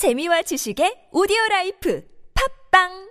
재미와 지식의 오디오 라이프. 팝빵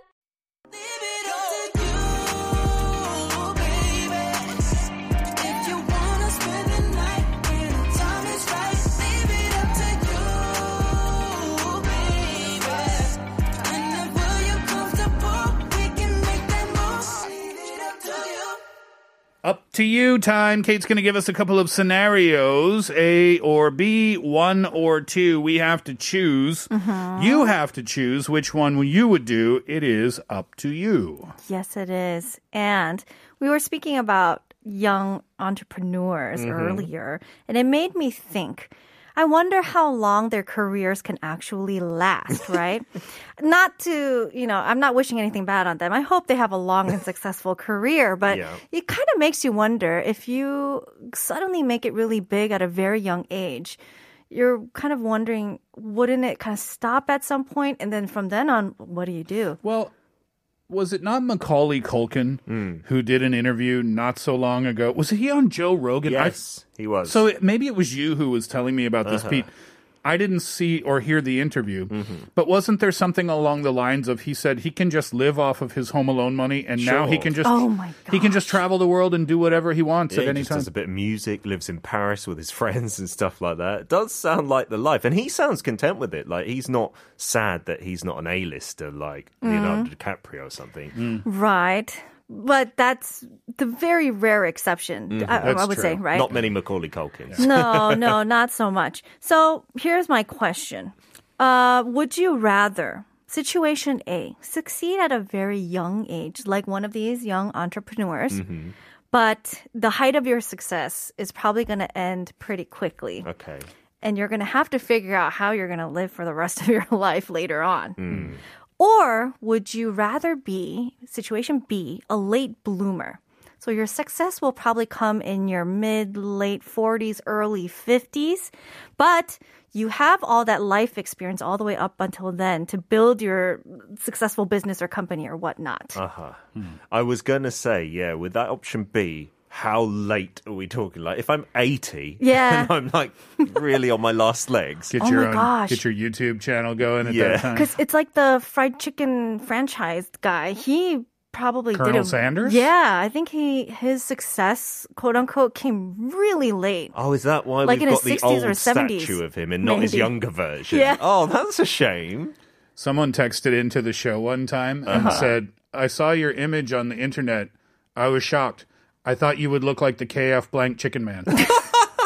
Up to you time. Kate's going to give us a couple of scenarios A or B, one or two. We have to choose. Mm-hmm. You have to choose which one you would do. It is up to you. Yes, it is. And we were speaking about young entrepreneurs mm-hmm. earlier, and it made me think. I wonder how long their careers can actually last, right? not to, you know, I'm not wishing anything bad on them. I hope they have a long and successful career, but Yeah. it kind of makes you wonder if you suddenly make it really big at a very young age. You're kind of wondering, wouldn't it kind of stop at some point? And then from then on, what do you do? Well, was it not Macaulay Culkin hmm. who did an interview not so long ago? Was he on Joe Rogan? I- Yes, he was. So it, maybe it was you who was telling me about this, uh-huh. Pete. I didn't see or hear the interview, but wasn't there something along the lines of he said he can just live off of his Home Alone money, and now he can just Oh my he can just travel the world and do whatever he wants Yeah, at he any just time. does a bit of music, lives in Paris with his friends and stuff like that. It does sound like the life, and he sounds content with it. Like he's not sad that he's not an A-lister like mm-hmm. Leonardo DiCaprio or something. Mm. Right. But that's the very rare exception, mm-hmm. I, That's I would say, right? Not many Macaulay Culkins. no, no, not so much. So here's my question. Uh, would you rather situation A succeed at a very young age, like one of these young entrepreneurs, mm-hmm. but the height of your success is probably going to end pretty quickly, Okay. and you're going to have to figure out how you're going to live for the rest of your life later on? Mm. Or would you rather be, situation B, a late bloomer? So your success will probably come in your mid, late 40s, early 50s, but you have all that life experience all the way up until then to build your successful business or company or whatnot. Uh-huh. I was gonna say, yeah, with that option B, how late are we talking? Like, if I'm 80, Yeah. and I'm like really on my last legs. Get Oh your my own, gosh. get your YouTube channel going at Yeah. that time. Because it's like the fried chicken franchise guy. He probably Colonel did a, Sanders? Yeah, I think he his success, quote unquote, came really late. Oh, is that why Like we've in got his the 60s old or 70s, statue of him and not his younger version? Yeah. Oh, that's a shame. Someone texted into the show one time and Uh-huh. said, "I saw your image on the internet. I was shocked. I thought you would look like the KF blank chicken man."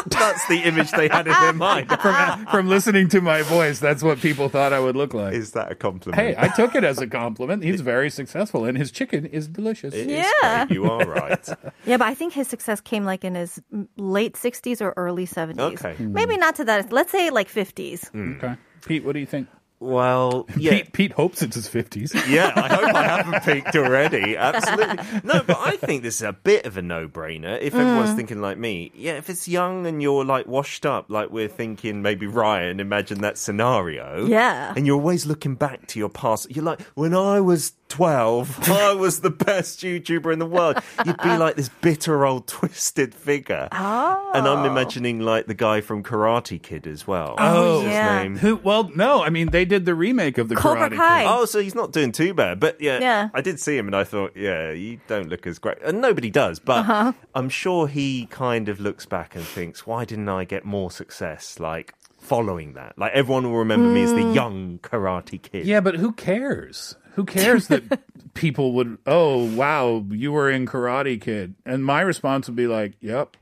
That's the image they had in their mind. from from listening to my voice, that's what people thought I would look like. Is that a compliment? Hey, I took it as a compliment. He's very successful, and his chicken is delicious. It is Yeah. great. You are right. Yeah, but I think his success came like in his mm, late 60s or early 70s. Okay. Maybe not to that. Let's say like 50s. Okay, Pete, what do you think? Well, yeah. Pete, Pete hopes it's his fifties. Yeah, I hope I haven't peaked already. Absolutely. No, but I think this is a bit of a no-brainer. If everyone's Mm. thinking like me, yeah, if it's young and you're like washed up, like we're thinking maybe Ryan, imagine that scenario. Yeah. And you're always looking back to your past. You're like, when I was 12, I was the best YouTuber in the world. You'd be like this bitter old twisted figure. Oh. And I'm imagining like the guy from Karate Kid as well. Oh, What's his yeah. name? Who? Well, no. I mean, they did the remake of the Cobra Karate Kai. Kid. Oh, so he's not doing too bad. But yeah, Yeah. I did see him and I thought, yeah, you don't look as great. And nobody does. But Uh-huh. I'm sure he kind of looks back and thinks, why didn't I get more success? Like, following that. Like, everyone will remember me as the Mm. young karate kid. Yeah, but who cares? Who cares that people would? Oh, wow, you were in Karate Kid, and my response would be like, "Yep,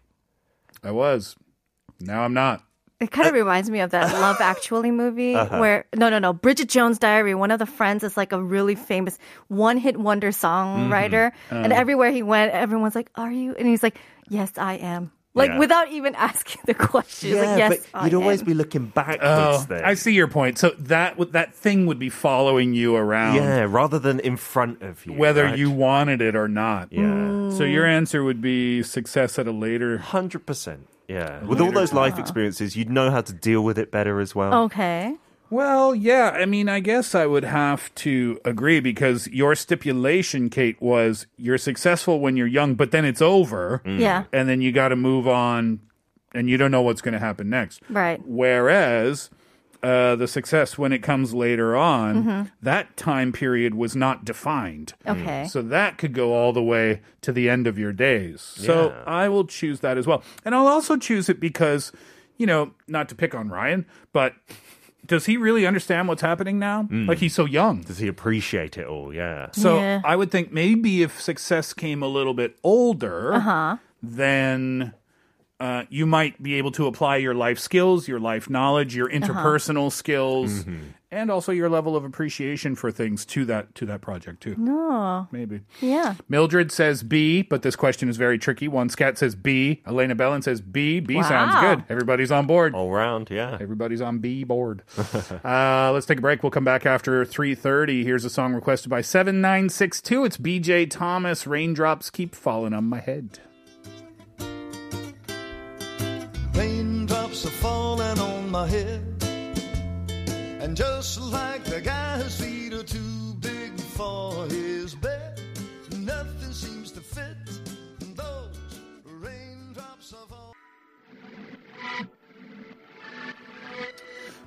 I was. Now I'm not." It kind of reminds me of that Love Actually movie Uh-huh. where no no no Bridget Jones' Diary. One of the friends is like a really famous one hit wonder songwriter, Mm-hmm. and Uh. everywhere he went, everyone's like, "Are you?" And he's like, "Yes, I am." Like Yeah. without even asking the question. Yeah, like, yes, but you'd always am." be looking Oh, backwards there. I see your point. So that that thing would be following you around, Yeah, rather than in front of you. whether right? you wanted it or not. Yeah. So your answer would be success at a later. Hundred percent. Yeah, with all those life experiences, you'd know how to deal with it better as well. Okay. Well, yeah. I mean, I guess I would have to agree because your stipulation, Kate, was you're successful when you're young, but then it's over. Mm. Yeah. and then you got to move on and you don't know what's going to happen next. Right. Whereas uh, the success when it comes later on, mm-hmm. that time period was not defined. Mm. Okay. So that could go all the way to the end of your days. So Yeah. I will choose that as well. And I'll also choose it because, you know, not to pick on Ryan, but does he really understand what's happening now? Hmm. Like he's so young. Does he appreciate it all? Yeah. So Yeah. I would think maybe if success came a little bit older, uh-huh. then uh, you might be able to apply your life skills, your life knowledge, your interpersonal skills, and also your level of appreciation for things to that to that project too. No. Maybe. Yeah. Mildred says B, but this question is very tricky. One scat says B. Elena Bellin says B. B sounds good. Everybody's on board. All round, yeah. Everybody's on B board. uh, let's take a break. We'll come back after 3.30. Here's a song requested by 7962. It's BJ Thomas. Raindrops keep falling on my head. Falling on my head. And just like the guy whose feet are too big for his bed, nothing seems to fit. Those raindrops are falling.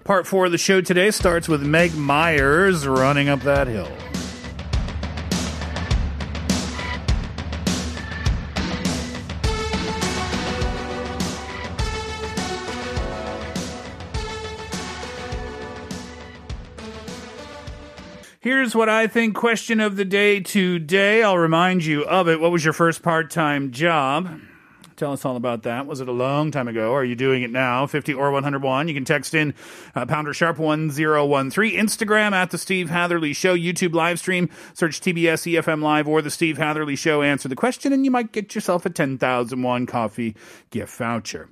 Part four of the show today starts with Meg Myers running up that hill. Here's what I think question of the day today. I'll remind you of it. What was your first part time job? Tell us all about that. Was it a long time ago? Are you doing it now? 50 or 101. You can text in uh, pounder sharp 1013. Instagram at The Steve Hatherley Show. YouTube live stream. Search TBS EFM Live or The Steve Hatherley Show. Answer the question and you might get yourself a 10,001 coffee gift voucher.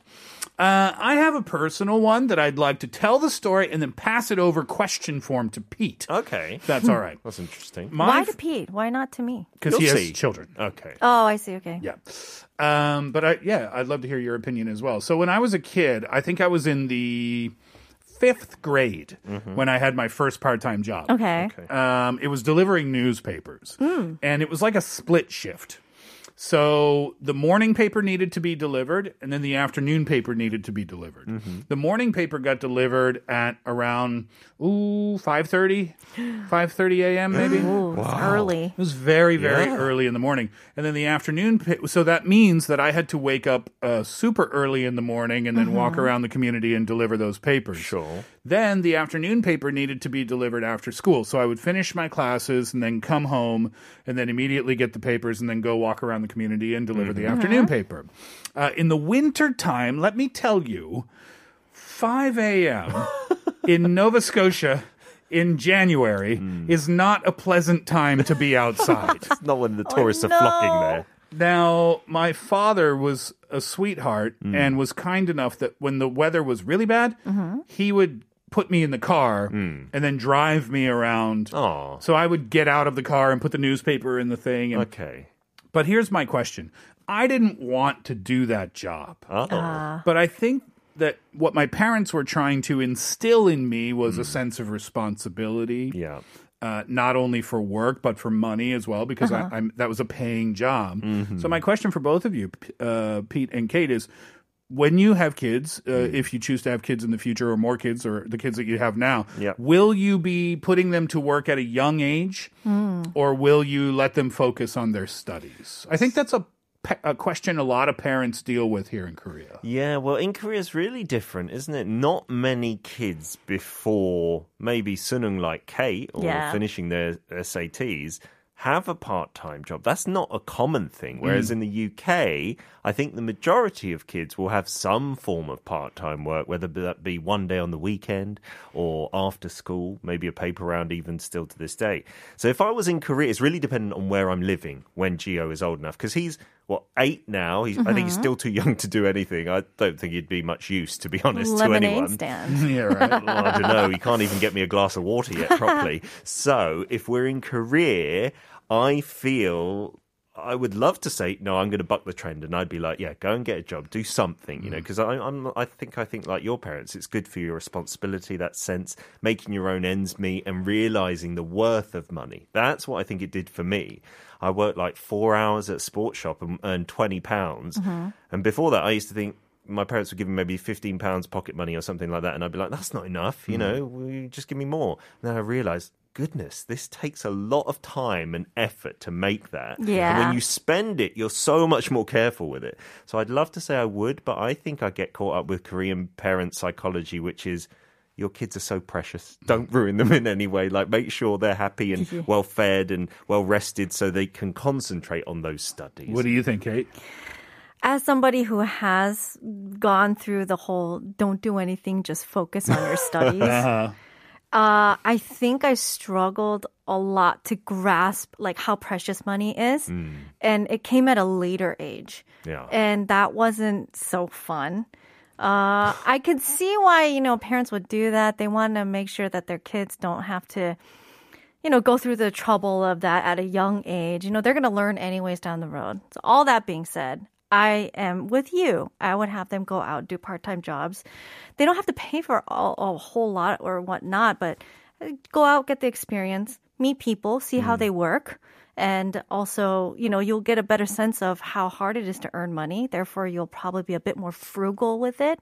Uh, I have a personal one that I'd like to tell the story and then pass it over question form to Pete. Okay. If that's all right. That's interesting. Why to Pete? Why not to me? Because he You'll has see. children. Okay. Oh, I see. Okay. Yeah. Um, but I, yeah, I'd love to hear your opinion as well. So when I was a kid, I think I was in the fifth grade when I had my first part-time job. Okay. Um, it was delivering newspapers, and it was like a split shift. So the morning paper needed to be delivered, and then the afternoon paper needed to be delivered. The morning paper got delivered at around ooh 5.30, 5.30 a.m. maybe. Ooh, it's early. It was very, very Yeah. early in the morning. And then the afternoon, pa- so that means that I had to wake up uh, super early in the morning and then walk around the community and deliver those papers. Sure. Then the afternoon paper needed to be delivered after school. So I would finish my classes and then come home and then immediately get the papers and then go walk around the community and deliver the mm-hmm. afternoon paper. Uh, in the winter time, let me tell you, 5 a.m. in Nova Scotia in January hmm. is not a pleasant time to be outside. It's not when the oh, tourists are no. flocking there. Now, my father was a sweetheart hmm. and was kind enough that when the weather was really bad, mm-hmm. he would put me in the car hmm. and then drive me around. Oh. So I would get out of the car and put the newspaper in the thing. And, Okay. But here's my question I didn't want to do that job. Oh. Ah. But I think that what my parents were trying to instill in me was a hmm. sense of responsibility yeah. uh, not only for work but for money as well because I, uh-huh. I'm that was a paying job. Mm-hmm. So my question for both of you, uh, Pete and Kate, is when you have kids, uh, if you choose to have kids in the future or more kids or the kids that you have now, Yep. will you be putting them to work at a young age or will you let them focus on their studies? I think that's a, a question a lot of parents deal with here in Korea. Yeah, well, in Korea it's really different, isn't it? Not many kids before maybe Suneung like Kate or Yeah. finishing their SATs have a part-time job. That's not a common thing. Mm. Whereas in the UK, I think the majority of kids will have some form of part-time work, whether that be one day on the weekend or after school, maybe a paper round even still to this day. So if I was in Korea, it's really dependent on where I'm living when Gio is old enough because he's what eight now. He's, I think he's mm-hmm. still too young to do anything. I don't think he'd be much use, to be honest, to Lemonade anyone. stand. yeah, right. Well, I don't know. He can't even get me a glass of water yet properly. so if we're in Korea, I feel I would love to say no. I'm going to buck the trend, and I'd be like, yeah, go and get a job, do something, you know, mm. because I'm I think I think like your parents, it's good for your responsibility, that sense, making your own ends meet, and realizing the worth of money. That's what I think it did for me. I worked like four hours at a sports shop and earned twenty pounds, mm-hmm. and before that, I used to think my parents would give me maybe fifteen pounds pocket money or something like that, and I'd be like, "That's not enough," you mm-hmm. know. "Well, Just give me more. And then I realized. Goodness, this takes a lot of time and effort to make that. Yeah. And Yeah. when you spend it, you're so much more careful with it. So I'd love to say I would, but I think I get caught up with Korean parent psychology, which is your kids are so precious. Don't ruin them in any way. Like make sure they're happy and well fed and well rested so they can concentrate on those studies. What do you think, Kate? As somebody who has gone through the whole don't do anything, just focus on your studies, Uh-huh. Uh, I think I struggled a lot to grasp like how precious money is, and it came at a later age, Yeah. and that wasn't so fun. Uh, I could see why you know parents would do that. They want to make sure that their kids don't have to, you know, go through the trouble of that at a young age. You know, they're going to learn anyways down the road. So all that being said, I am with you. I would have them go out do part time jobs. They don't have to pay for all, a whole lot or whatnot, but uh, go out, get the experience, meet people, see how they work. And also, you know, you'll get a better sense of how hard it is to earn money. Therefore, you'll probably be a bit more frugal with it,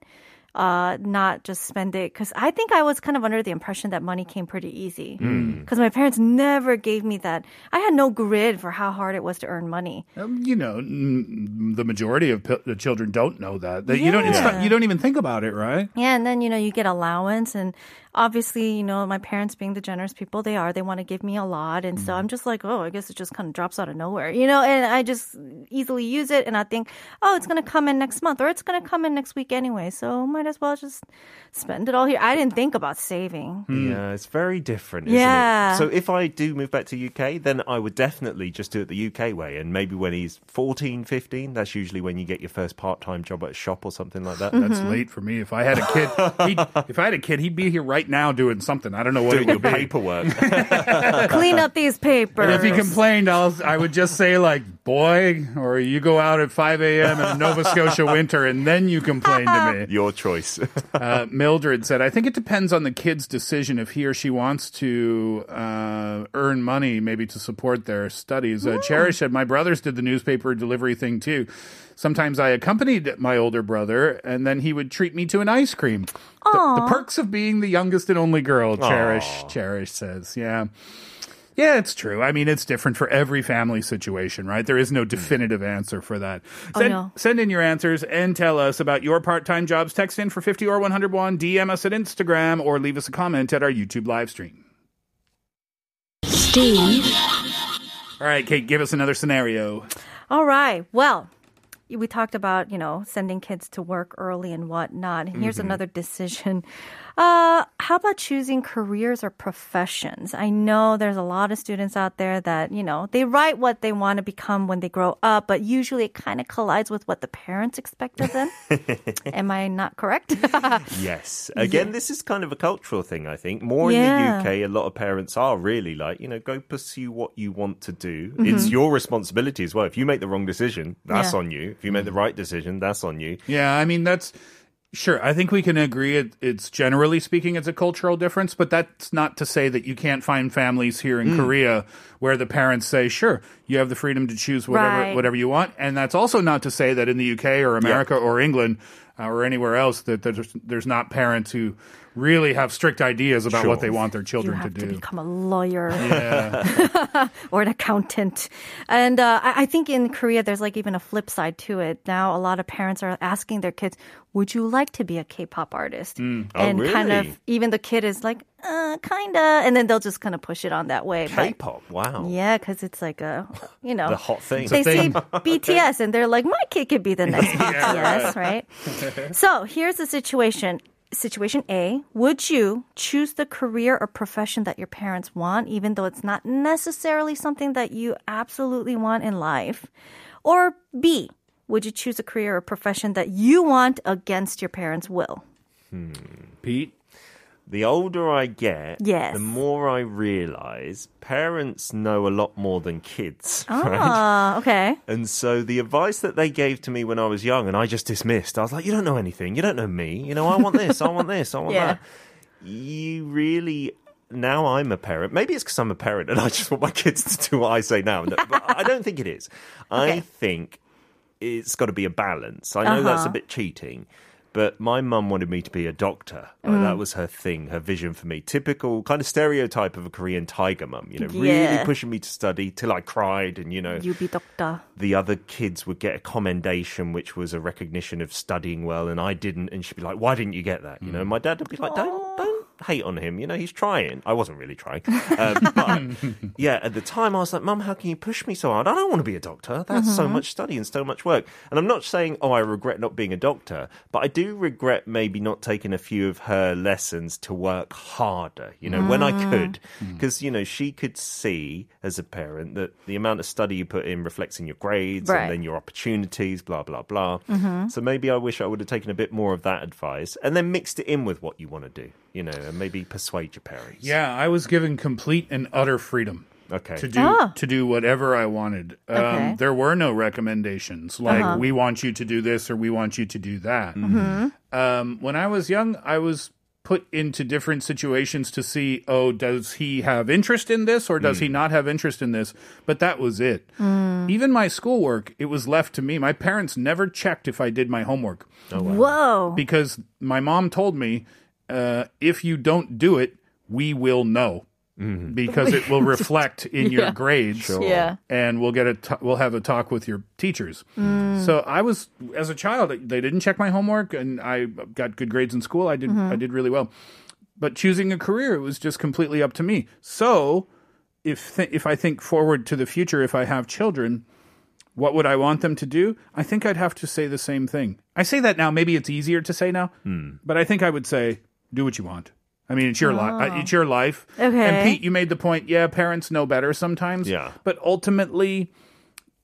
uh, not just spend it. Because I think I was kind of under the impression that money came pretty easy. Because my parents never gave me that. I had no grid for how hard it was to earn money. Um, you know, mm, the majority of p- the children don't know that. That you don't. It's not, you don't even think about it, right? Yeah, and then you know you get allowance, and obviously you know my parents being the generous people they are, they want to give me a lot, and so I'm just like, oh, I guess it just kind of drops out of nowhere, you know, and I just easily use it, and I think, oh, it's gonna come in next month, or it's gonna come in next week anyway, so might as well just spend it all here. I didn't think about saving. Yeah, it's very different, isn't Yeah. it? So if I do move back to UK, then I would definitely just do it the UK way. And maybe when he's 14, 15, that's usually when you get your first part-time job at a shop or something like that. That's Mm-hmm. late for me. If I had a kid, he'd, if I had a kid, he'd be here right now doing something. I don't know what Doing it your would be. paperwork. Clean up these papers. And if he complained, I'll, I would just say like, "Boy," or "You go out at 5 a.m. in a Nova Scotia winter, and then you complain to me." your choice. Uh, Mildred said, "I think it depends on the kid's decision if he or she wants to uh, earn money, maybe to support their studies." Uh, Cherish said, "My brothers did the newspaper delivery thing too. Sometimes I accompanied my older brother, and then he would treat me to an ice cream. The, the perks of being the youngest and only girl." Cherish, Cherish says, "Yeah." Yeah, it's true. I mean, it's different for every family situation, right? There is no hmm. definitive answer for that. Oh, Send, no. send in your answers and tell us about your part-time jobs. Text in for 50 or 101, DM us at Instagram, or leave us a comment at our YouTube live stream. Steve, All right, Kate, give us another scenario. All right. Well, we talked about, you know, sending kids to work early and whatnot. And here's mm-hmm. another decision. Uh, how about choosing careers or professions? I know there's a lot of students out there that, you know, they write what they want to become when they grow up, but usually it kind of collides with what the parents expect of them. Am I not correct? Yes. Again, this is kind of a cultural thing, I think. More Yeah. in the UK, a lot of parents are really like, you know, go pursue what you want to do. Mm-hmm. It's your responsibility as well. If you make the wrong decision, that's Yeah. on you. If you make the right decision, that's on you. Yeah, I mean, that's sure. I think we can agree it, it's generally speaking, it's a cultural difference, but that's not to say that you can't find families here in Korea where the parents say, sure, you have the freedom to choose whatever, Right. whatever you want. And that's also not to say that in the UK or America or England uh, or anywhere else that there's, there's not parents who really have strict ideas about what they want their children to have to do. become a lawyer. Yeah. or an accountant. And uh, I I think in Korea, there's like even a flip side to it. Now, a lot of parents are asking their kids, Would you like to be a K pop artist? Mm. Oh, and kind of, even the kid is like, uh, Kinda. And then they'll just kind of push it on that way. K-pop, wow. yeah, because it's like a, you know, The hot thing. they say thing. BTS and they're like, my kid could be the next BTS, right? so here's the situation. Situation A Would you choose the career or profession that your parents want, even though it's not necessarily something that you absolutely want in life? Or B Would you choose a career or profession that you want against your parents' will? Hmm. Pete? The older I get, Yes. the more I realize parents know a lot more than kids. right? Ah, okay. And so the advice that they gave to me when I was young and I just dismissed, I was like, you don't know anything. You don't know me. You know, I want this, I want this, I want Yeah. that. You really. Now I'm a parent. Maybe it's because I'm a parent and I just want my kids to do what I say now. No, but I don't think it is. I think it's got to be a balance. I know that's a Uh-huh. bit cheating. But my mum wanted me to be a doctor. Like, Mm. that was her thing, her vision for me. Typical kind of stereotype of a Korean tiger mum, you know, really pushing me to study till I cried and, you know, You be doctor. the other kids would get a commendation, which was a recognition of studying well, and I didn't. And she'd be like, "Why didn't you get that?" You know, my dad would be like, "Don't, don't hate on him. You know, he's trying." I wasn't really trying, um, but yeah, at the time, I was like, "Mum, how can you push me so hard? I don't want to be a doctor. That's so uh-huh. much study and so much work." And I'm not saying, "Oh, I regret not being a doctor," but I do regret maybe not taking a few of her lessons to work harder. You know, when I mm. could, mm. because you know, she could see as a parent that the amount of study you put in reflects in your grades Right. and then your opportunities, blah, blah, blah. Mm-hmm. So maybe I wish I would have taken a bit more of that advice and then mixed it in with what you want to do, you know, and maybe persuade your parents. Yeah, I was given complete and utter freedom. Okay. To do Ah. to do whatever I wanted. Um, Okay. Uh-huh. There were no recommendations like we want you to do this or we want you to do that. Mm-hmm. Um, when I was young, I was put into different situations to see, oh, does he have interest in this or does he not have interest in this? But that was it. Mm. Even my schoolwork, it was left to me. My parents never checked if I did my homework Whoa. because my mom told me uh, if you don't do it, we will know mm-hmm. because it will reflect in your Yeah. grades. Yeah. And we'll get a t- we'll have a talk with your teachers. Mm. So I was as a child, they didn't check my homework, and I got good grades in school. I did mm-hmm. I did really well. But choosing a career, it was just completely up to me. So if th- if I think forward to the future, if I have children, what would I want them to do? I think I'd have to say the same thing. I say that now. Maybe it's easier to say now, hmm. but I think I would say, do what you want. I mean, it's your life. Uh, it's oh. your life. Okay. And Pete, you made the point. Yeah, parents know better sometimes. Yeah. But ultimately,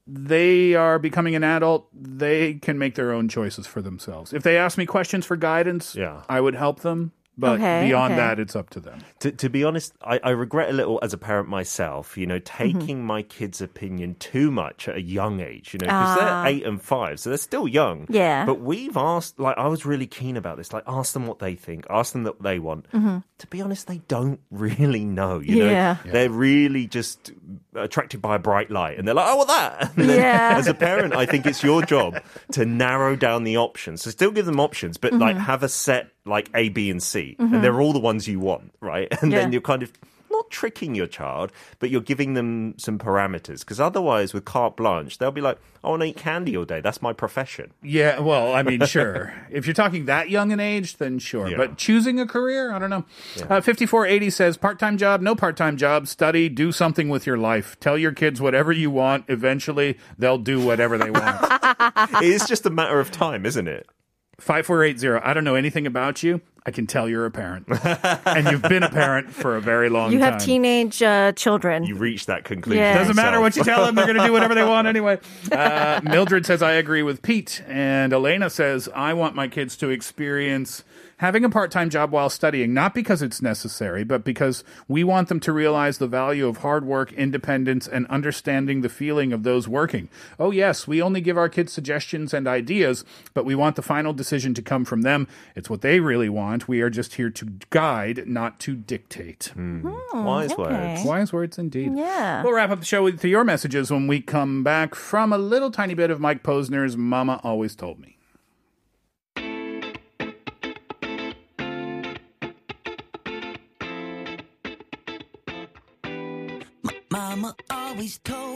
they are becoming an adult. They can make their own choices for themselves. If they ask me questions for guidance, Yeah. I would help them. But Okay, beyond okay. that, it's up to them. To, to be honest, I, I regret a little as a parent myself, you know, taking my kids' opinion too much at a young age, you know, because Ah. they're eight and five, so they're still young. Yeah. But we've asked, like, I was really keen about this, like, ask them what they think, ask them what they want. To be honest, they don't really know, you know. Yeah. They're really just attracted by a bright light, and they're like, oh, what that? Then Yeah. As a parent, I think it's your job to narrow down the options. So still give them options, but like Mm-hmm. have a set like A, B, and C, and they're all the ones you want, right? And then you're kind of not tricking your child, but you're giving them some parameters. Because otherwise, with carte blanche, they'll be like, "I want to eat candy all day. That's my profession." Yeah, well, I mean, sure. if you're talking that young an age, then sure. Yeah. But choosing a career, I don't know. Uh, 5480 says part time job, no part time job, study, do something with your life. Tell your kids whatever you want. Eventually, they'll do whatever they want. it is just a matter of time, isn't it? 5480, I don't know anything about you. I can tell you're a parent. and you've been a parent for a very long time. You time. have teenage uh, children. You reach that conclusion. Yeah. Doesn't matter what you tell them, they're going to do whatever they want anyway. Uh, Mildred says, I agree with Pete. And Elena says, I want my kids to experience having a part time job while studying, not because it's necessary, but because we want them to realize the value of hard work, independence, and understanding the feeling of those working. Oh, yes, we only give our kids suggestions and ideas, but we want the final decision to come from them. It's what they really want. We are just here to guide, not to dictate. Hmm. Hmm, Wise okay. words. Wise words indeed. Yeah. We'll wrap up the show with your messages when we come back from a little tiny bit of Mike Posner's Mama Always Told Me. Mama always told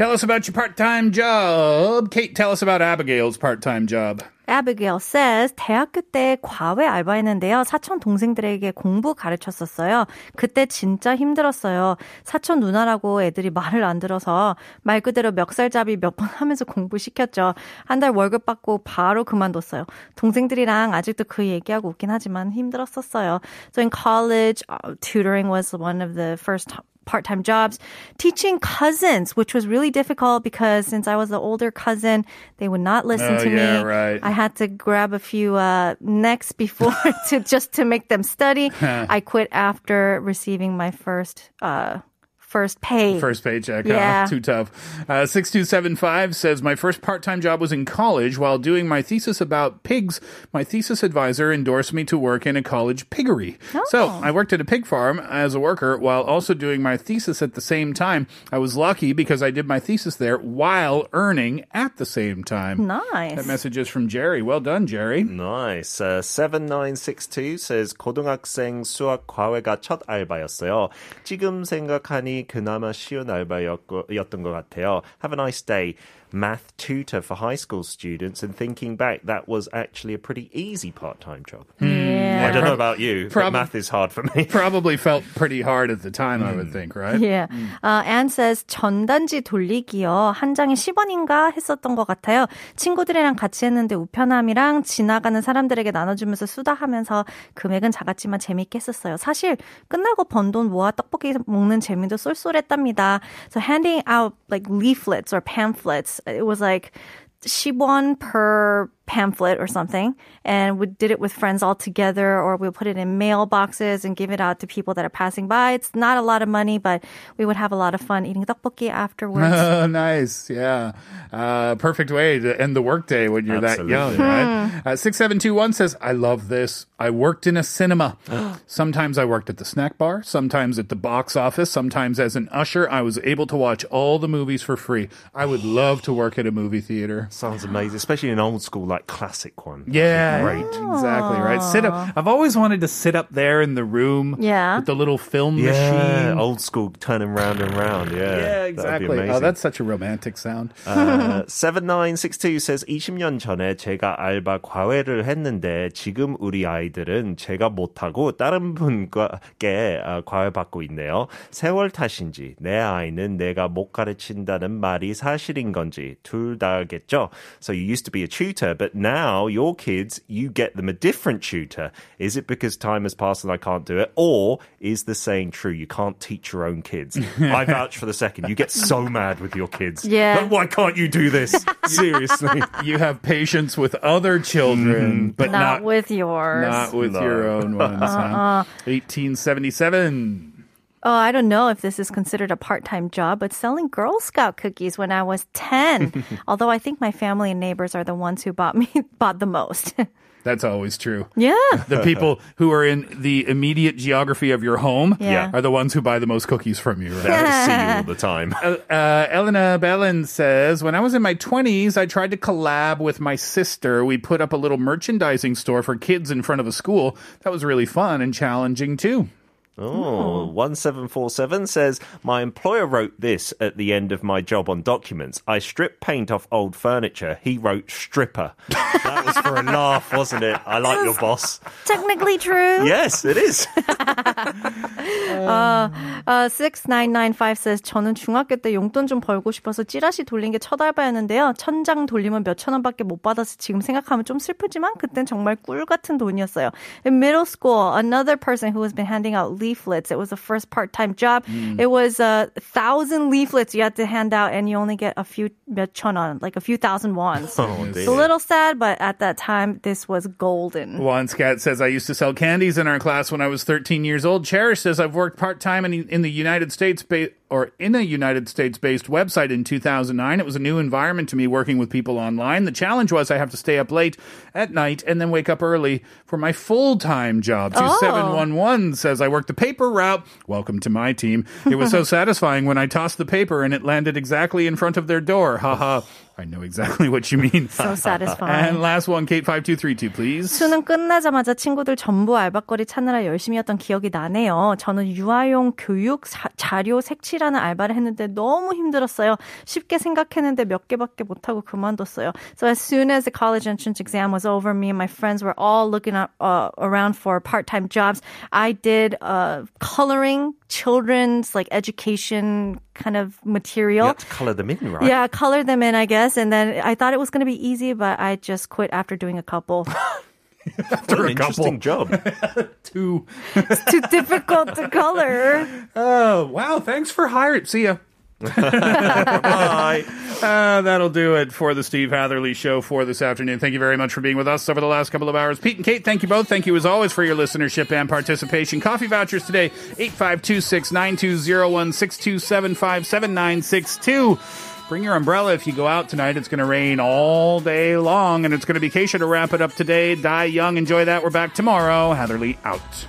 Tell us about your part time job. Kate, tell us about Abigail's part time job. Abigail says 대학교 때 과외 알바했는데요. 사촌 동생들에게 공부 가르쳤었어요. 그때 진짜 힘들었어요. 사촌 누나라고 애들이 말을 안 들어서 말 그대로 멱살잡이 몇 번 하면서 공부시켰죠. 한 달 월급 받고 바로 그만뒀어요. 동생들이랑 아직도 그 얘기하고 웃긴 하지만 힘들었었어요. So in college, uh, tutoring was one of the first part-time jobs teaching cousins which was really difficult because since i was the older cousin they would not listen Oh, to yeah, me right. i had to grab a few uh, necks before to just to make them study i quit after receiving my first uh, first pay. First paycheck, Yeah. huh? Too tough. Uh, 6275 says, My first part time job was in college. While doing my thesis about pigs, my thesis advisor endorsed me to work in a college piggery. So I worked at a pig farm as a worker while also doing my thesis at the same time. I was lucky because I did my thesis there while earning at the same time. Nice. That message is from Jerry. Well done, Jerry. Nice. Uh, 7962 says 고등학생 수학 과외가 첫 알바였어요. 지금 생각하니 그나마 쉬운 알바였던 것 같아요. Have a nice day. Math tutor for high school students and thinking back that was actually a pretty easy part-time job. yeah. I don't know about you, Prob- but math is hard for me. Probably felt pretty hard at the time, I would think, right? Yeah. Uh, Anne says 전단지 돌리기요. 한 장에 10원인가 했었던 것 같아요. 친구들이랑 같이 했는데 우편함이랑 지나가는 사람들에게 나눠주면서 수다하면서 금액은 작았지만 재밌게 했었어요. 사실 끝나고 번 돈 모아 떡볶이 먹는 재미도 쏠 쏠했답니다. So handing out like leaflets or pamphlets, it was like 10원 per pamphlet or something and we did it with friends all together or we'll put it in mailboxes and give it out to people that are passing by. It's not a lot of money, but we would have a lot of fun eating tteokbokki afterwards. Oh, nice. Yeah. Uh, perfect way to end the workday when you're Absolutely. that young, right? Uh, 6721 says, I love this. I worked in a cinema. sometimes I worked at the snack bar, sometimes at the box office, sometimes as an usher. I was able to watch all the movies for free. I would love to work at a movie theater. Sounds amazing, especially an old school like classic one. Yeah, Great. Exactly, right? Sit up. I've always wanted to sit up there in the room Yeah. with the little film Yeah, machine. old school turning round and round. Yeah, yeah, That'd be exactly. Oh, that's such a romantic sound. Uh, 7962 says 20년 전에 제가 알바 과외를 했는데 지금 우리 아이들은 제가 못하고 다른 분께 어, 과외 받고 있네요. 세월 탓인지 내 아이는 내가 못 가르친다는 말이 사실인 건지 둘 다겠죠. So you used to be a tutor, but now your kids, you get them a different tutor. Is it because time has passed and I can't do it? Or is the saying true? You can't teach your own kids. I vouch for the second. You get so mad with your kids. Yeah. Like, why can't you do this? Seriously. you have patience with other children, mm. but not, not, with yours. not with No. your own ones. huh? Uh-uh. 1877. Oh, I don't know if this is considered a part-time job, but selling Girl Scout cookies when I was 10. Although I think my family and neighbors are the ones who bought me bought the most. That's always true. yeah. The people who are in the immediate geography of your home Yeah. are the ones who buy the most cookies from you. Right? have to see you all the time. Uh, Elena Bellin says, When I was in my 20s, I tried to collab with my sister. We put up a little merchandising store for kids in front of a school. That was really fun and challenging too. Oh, 1747 says, My employer wrote this at the end of my job on documents. I stripped paint off old furniture. He wrote stripper. That was for a laugh, wasn't it? I like your boss. Technically true. Yes, it is. Uh, 6995 says 저는 중학교 때 용돈 좀 벌고 싶어서 찌라시 돌린 게 첫 알바였는데요. 천장 돌리면 몇천 원밖에 못 받아서 지금 생각하면 좀 슬프지만 그땐 정말 꿀 같은 돈이었어요. In middle school, another person who has been handing out leaflets. It was the first part-time job. It was a thousand leaflets you had to hand out and you only get a few 몇천 원, like a few thousand wons. Oh, It's a little sad, but at that time, this was golden. One scat says, I used to sell candies in our class when I was 13 years old. Cherish says, I've worked part time in, in the United States ba- or in a United States based website in 2009. It was a new environment to me working with people online. The challenge was I have to stay up late at night and then wake up early for my full time job. 2711 says, I worked the paper route. Welcome to my team. It was so satisfying when I tossed the paper and it landed exactly in front of their door. Haha. I know exactly what you mean. So satisfying. And last one, Kate 5232, please. 수능 끝나자마자 친구들 전부 알바거리 찾느라 열심히 했던 기억이 나네요. 저는 유아용 교육 자, 자료 색칠하는 알바를 했는데 너무 힘들었어요. 쉽게 생각했는데 몇 개밖에 못하고 그만뒀어요. So as soon as the college entrance exam was over, me and my friends were all looking up, uh, around for part-time jobs. I did uh, coloring children's like education kind of You material. have to colour them in, right? Yeah, color them in, I guess. And then I thought it was going to be easy, but I just quit after doing a couple. What an a couple. interesting job. Two. Too difficult to color. Oh, wow. Thanks for hiring. See ya. Bye. Uh, that'll do it for the Steve Hatherley Show for this afternoon. Thank you very much for being with us over the last couple of hours. Pete and Kate, thank you both. Thank you as always for your listenership and participation. Coffee vouchers today, 8526 9201 6275 7962. Bring your umbrella if you go out tonight. It's going to rain all day long, and it's going to be Kesha to wrap it up today. Die young. Enjoy that. We're back tomorrow. Hatherley out.